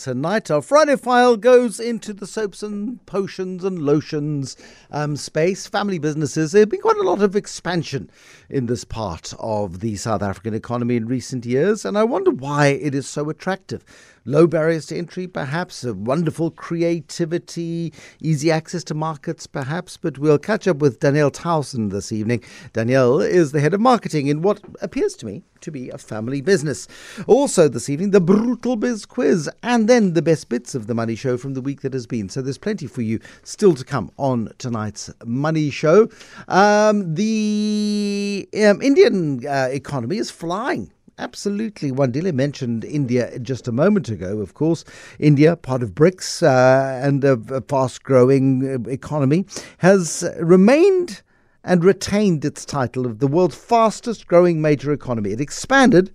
tonight. Our Friday file goes into the soaps and potions and lotions um, space, family businesses. There's been quite a lot of expansion in this part of the South African economy in recent years, and I wonder why it is so attractive low barriers to entry, perhaps, wonderful creativity, easy access to markets, perhaps. But we'll catch up with Danielle Towsen this evening. Danielle is the head of marketing in what appears to me to be a family business. Also, this evening, the Brutal Biz quiz, and then the best bits of the Money Show from the week that has been. So there's plenty for you still to come on tonight's Money Show. Um, the um, Indian uh, economy is flying Absolutely. Wandile mentioned India just a moment ago, of course. India, part of BRICS uh, and a, a fast growing uh, economy, has remained and retained its title of the world's fastest growing major economy. It expanded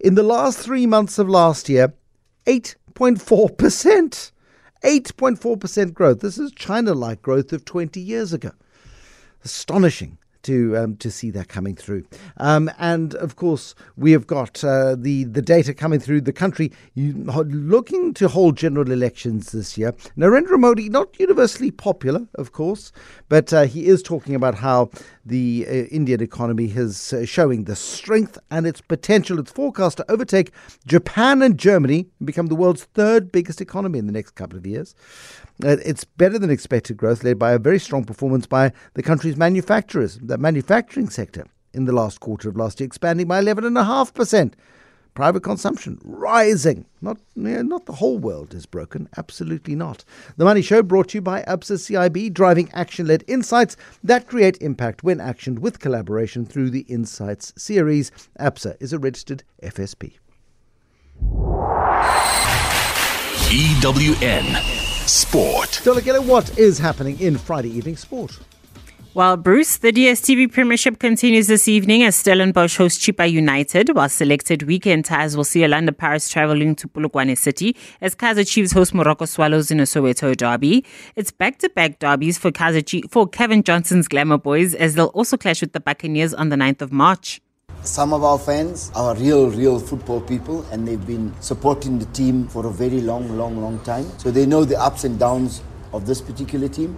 in the last three months of last year 8.4%. 8.4% growth. This is China like growth of 20 years ago. Astonishing to um, to see that coming through. Um, and of course, we have got uh, the the data coming through. The country looking to hold general elections this year. Narendra Modi, not universally popular, of course, but uh, he is talking about how the uh, Indian economy is uh, showing the strength and its potential. It's forecast to overtake Japan and Germany and become the world's third biggest economy in the next couple of years. Uh, it's better than expected growth, led by a very strong performance by the country's manufacturers, the manufacturing sector in the last quarter of last year, expanding by 11.5%. Private consumption rising. Not, you know, not the whole world is broken. Absolutely not. The Money Show brought to you by ABSA CIB, driving action led insights that create impact when actioned with collaboration through the Insights series. ABSA is a registered FSP. EWN Sport. Delegate, what is happening in Friday evening sport? Well, Bruce, the DSTV Premiership continues this evening as Stellenbosch hosts Chippa United, while selected weekend ties will see Orlando Pirates travelling to Polokwane City as Kaizer Chiefs host Moroka Swallows in a Soweto derby. It's back-to-back derbies for Kaizer Chiefs, for Cavin Johnson's Glamour Boys as they'll also clash with the Buccaneers on the 9th of March. Some of our fans are real, real football people, and they've been supporting the team for a very long, long, long time. So they know the ups and downs of this particular team.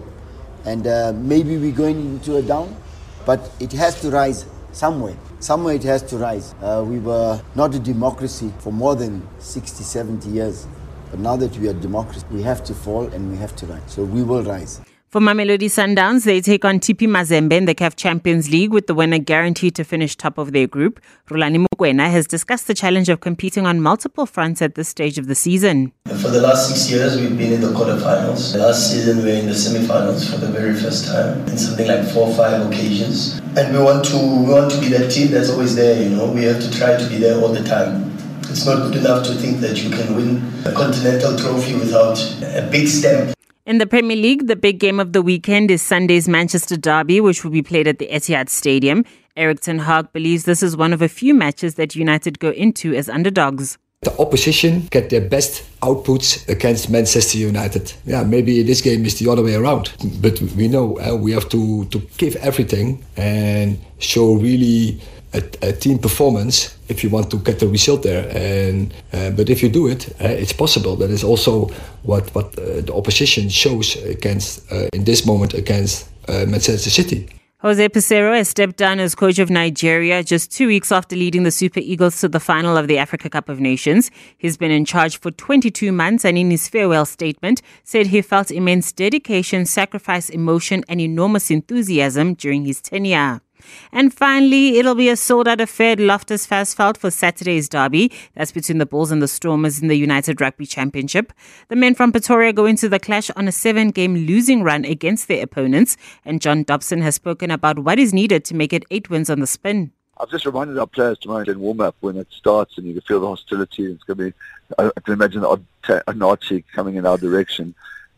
And uh, maybe we're going into a down, but it has to rise somewhere. Somewhere it has to rise. Uh, we were not a democracy for more than 60, 70 years. But now that we are democracy, we have to fall and we have to rise. So we will rise. For Mamelodi Sundowns, they take on TP Mazembe in the CAF Champions League with the winner guaranteed to finish top of their group. Rulani Mokwena has discussed the challenge of competing on multiple fronts at this stage of the season. For the last six years, we've been in the quarterfinals. Last season, we were in the semifinals for the very first time in something like four or five occasions. And we want to we want to be that team that's always there. You know, we have to try to be there all the time. It's not good enough to think that you can win a continental trophy without a big stamp in the Premier League, the big game of the weekend is Sunday's Manchester Derby, which will be played at the Etihad Stadium. Erik ten Hag believes this is one of a few matches that United go into as underdogs. The opposition get their best outputs against Manchester United. Yeah, maybe this game is the other way around, but we know uh, we have to, to give everything and show really a, a, team performance if you want to get the result there. And uh, but if you do it, uh, it's possible. That is also what what uh, the opposition shows against uh, in this moment against uh, Manchester City. Jose Peseiro has stepped down as coach of Nigeria just two weeks after leading the Super Eagles to the final of the Africa Cup of Nations. He's been in charge for 22 months and in his farewell statement said he felt immense dedication, sacrifice, emotion, and enormous enthusiasm during his tenure. And finally, it'll be a sold out affair at Loftus Versfeld for Saturday's derby. That's between the Bulls and the Stormers in the United Rugby Championship. The men from Pretoria go into the clash on a seven game losing run against their opponents. And John Dobson has spoken about what is needed to make it eight wins on the spin. I've just reminded our players tomorrow in warm up when it starts and you can feel the hostility. It's going to be, I can imagine a Nazi coming in our direction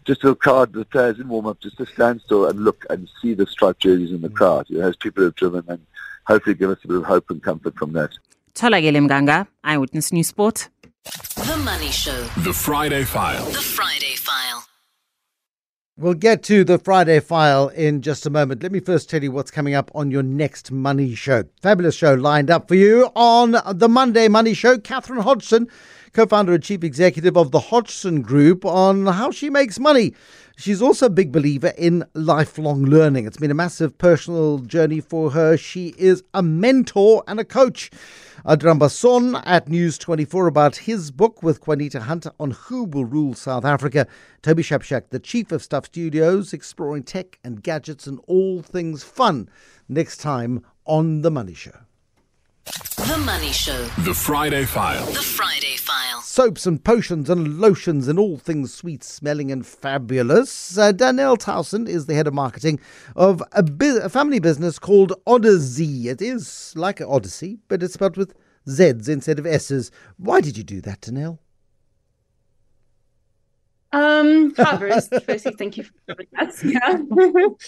just to crowd the players in warm up, just to stand still and look and see the striped jerseys in the mm. crowd. You know, as people have driven and hopefully give us a bit of hope and comfort from that. Tolagele Mganga, Eyewitness News Sport. The Money Show. The Friday File. The Friday File. We'll get to the Friday file in just a moment. Let me first tell you what's coming up on your next Money Show. Fabulous show lined up for you on the Monday Money Show. Catherine Hodgson co founder and chief executive of the Hodgson Group, on how she makes money. She's also a big believer in lifelong learning. It's been a massive personal journey for her. She is a mentor and a coach. Adriaan Basson at News 24 about his book with Qaanitah Hunter on who will rule South Africa. Toby Shapshak, the chief of Stuff Studios, exploring tech and gadgets and all things fun next time on The Money Show. The Money Show. The Friday File. The Friday File. Soaps and potions and lotions and all things sweet smelling and fabulous. Uh, Danielle Towsen is the head of marketing of a, bu- a family business called Odyzzey. It is like an Odyssey, but it's spelled with Z's instead of S's. Why did you do that, Danielle? Um, hi, Bruce. Firstly, thank you for having us. Yeah.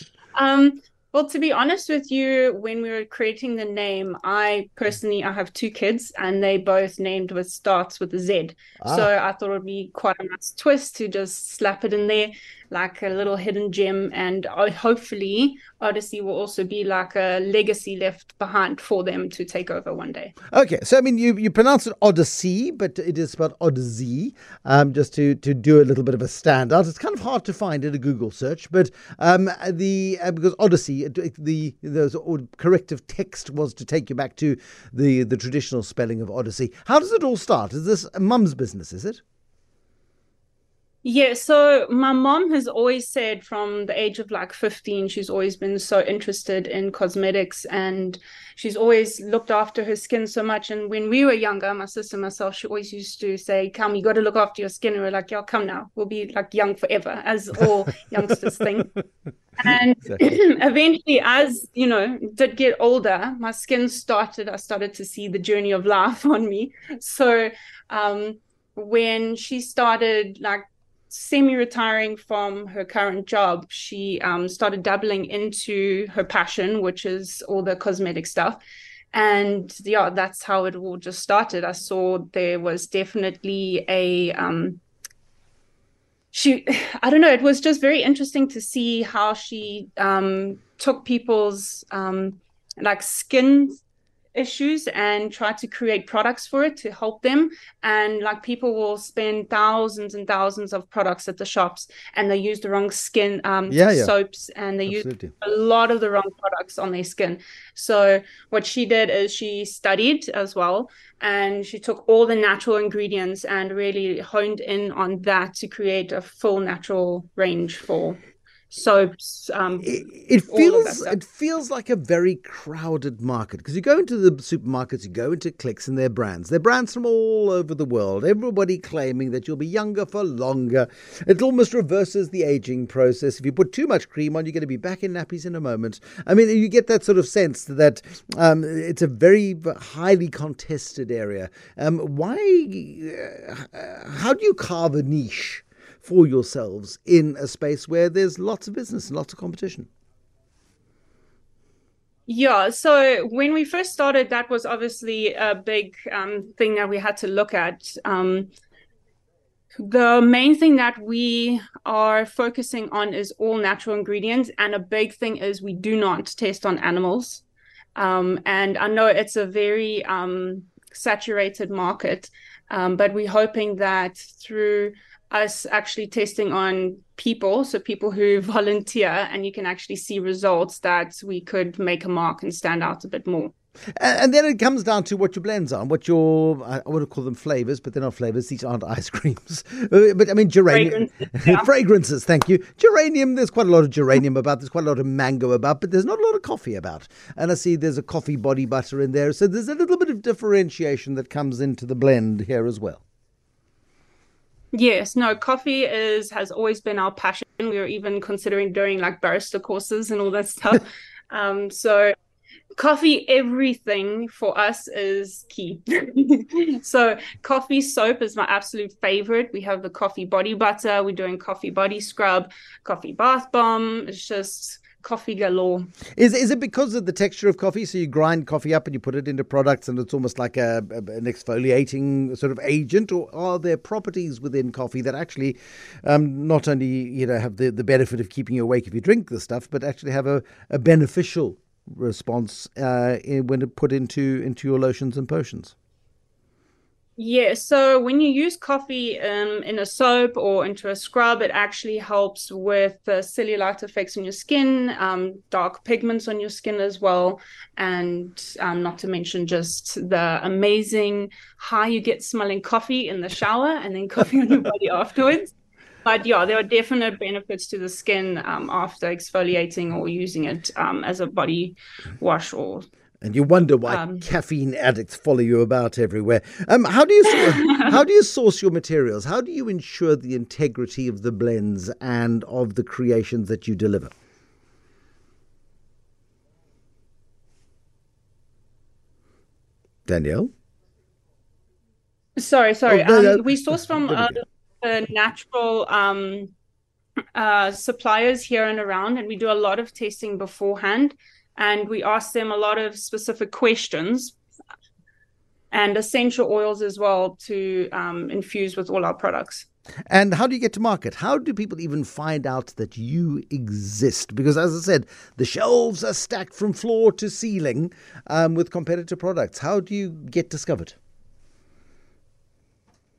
um, well, to be honest with you, when we were creating the name, I personally I have two kids and they both named with starts with a Z. Ah. So I thought it would be quite a nice twist to just slap it in there like a little hidden gem. And hopefully, Odyzzey will also be like a legacy left behind for them to take over one day. Okay, so I mean, you, you pronounce it Odyssey, but it is spelled Odyzzey, um, just to, to do a little bit of a standout. It's kind of hard to find in a Google search, but um, the uh, because Odyssey, the, the corrective text was to take you back to the, the traditional spelling of Odyssey. How does it all start? Is this mum's business, is it? Yeah, so my mom has always said from the age of like 15, she's always been so interested in cosmetics and she's always looked after her skin so much. And when we were younger, my sister and myself, she always used to say, Come, you got to look after your skin. And we're like, Yeah, come now. We'll be like young forever, as all youngsters think. And eventually, as you know, did get older, my skin started, I started to see the journey of life on me. So, um, when she started like semi-retiring from her current job, she um, started dabbling into her passion, which is all the cosmetic stuff. And yeah, that's how it all just started. I saw there was definitely a um, she i don't know it was just very interesting to see how she um, took people's um, like skin issues and try to create products for it to help them and like people will spend thousands and thousands of products at the shops and they use the wrong skin um yeah, yeah. soaps and they Absolutely. use a lot of the wrong products on their skin so what she did is she studied as well and she took all the natural ingredients and really honed in on that to create a full natural range for soaps. Um, it, it feels it feels like a very crowded market because you go into the supermarkets, you go into Clicks and their brands. They're brands from all over the world. Everybody claiming that you'll be younger for longer. It almost reverses the aging process. If you put too much cream on, you're going to be back in nappies in a moment. I mean, you get that sort of sense that um, it's a very highly contested area. Um, why? Uh, how do you carve a niche? For yourselves in a space where there's lots of business and lots of competition? Yeah, so when we first started, that was obviously a big um, thing that we had to look at. Um, the main thing that we are focusing on is all natural ingredients, and a big thing is we do not test on animals. Um, and I know it's a very um, saturated market, um, but we're hoping that through us actually testing on people, so people who volunteer, and you can actually see results that we could make a mark and stand out a bit more. And then it comes down to what your blends are, what your, I want to call them flavors, but they're not flavors. These aren't ice creams. Uh, but I mean, geranium. Fragrances, yeah. Fragrances, thank you. Geranium, there's quite a lot of geranium about, there's quite a lot of mango about, but there's not a lot of coffee about. And I see there's a coffee body butter in there. So there's a little bit of differentiation that comes into the blend here as well. Yes, no, coffee is has always been our passion. We were even considering doing like barista courses and all that stuff. um, so coffee everything for us is key. so coffee soap is my absolute favorite. We have the coffee body butter, we're doing coffee body scrub, coffee bath bomb. It's just coffee galore. Is is it because of the texture of coffee? So you grind coffee up and you put it into products, and it's almost like a, an exfoliating sort of agent, or are there properties within coffee that actually um, not only you know have the, the benefit of keeping you awake if you drink the stuff, but actually have a, a beneficial response uh, when put into into your lotions and potions? Yeah, so when you use coffee um, in a soap or into a scrub, it actually helps with the cellulite effects on your skin, um, dark pigments on your skin as well, and um, not to mention just the amazing high you get smelling coffee in the shower and then coffee on your body afterwards. But yeah, there are definite benefits to the skin um, after exfoliating or using it um, as a body wash or and you wonder why um, caffeine addicts follow you about everywhere. Um, how do you how do you source your materials? How do you ensure the integrity of the blends and of the creations that you deliver? Danielle. Sorry, sorry. Oh, no, um, we source from uh, natural um, uh, suppliers here and around, and we do a lot of testing beforehand and we ask them a lot of specific questions and essential oils as well to um, infuse with all our products. And how do you get to market? How do people even find out that you exist? Because, as I said, the shelves are stacked from floor to ceiling um, with competitor products. How do you get discovered?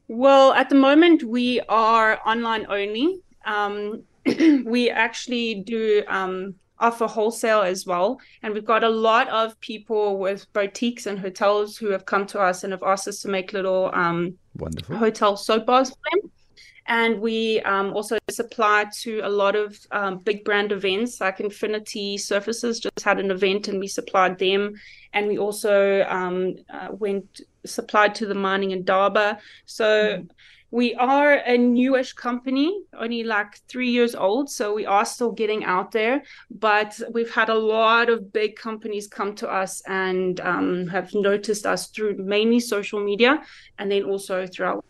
Well, at the moment, we are online only. Um, we actually do um, offer wholesale as well. And we've got a lot of people with boutiques and hotels who have come to us and have asked us to make little um, Wonderful. hotel soap bars for them. And we um, also supply to a lot of um, big brand events like Infinity Surfaces just had an event and we supplied them. And we also um, uh, went supplied to the mining Indaba. So mm we are a newish company, only like three years old. So we are still getting out there, but we've had a lot of big companies come to us and um, have noticed us through mainly social media and then also through our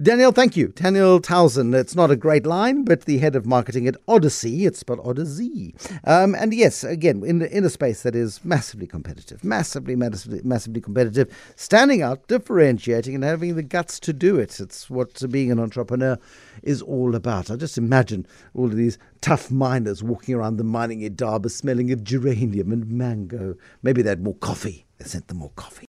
Danielle, thank you. Danielle Towsen. It's not a great line, but the head of marketing at Odyzzey. It's spelled Odyzzey. Um, and yes, again, in, in a space that is massively competitive, massively, massively, massively competitive, standing out, differentiating, and having the guts to do it. It's what being an entrepreneur is all about. I just imagine all of these tough miners walking around the mining Indaba smelling of geranium and mango. Maybe they had more coffee. They sent them more coffee.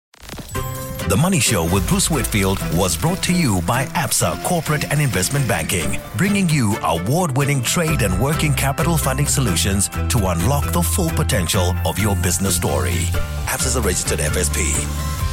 The Money Show with Bruce Whitfield was brought to you by ABSA Corporate and Investment Banking, bringing you award winning trade and working capital funding solutions to unlock the full potential of your business story. ABSA is a registered FSP.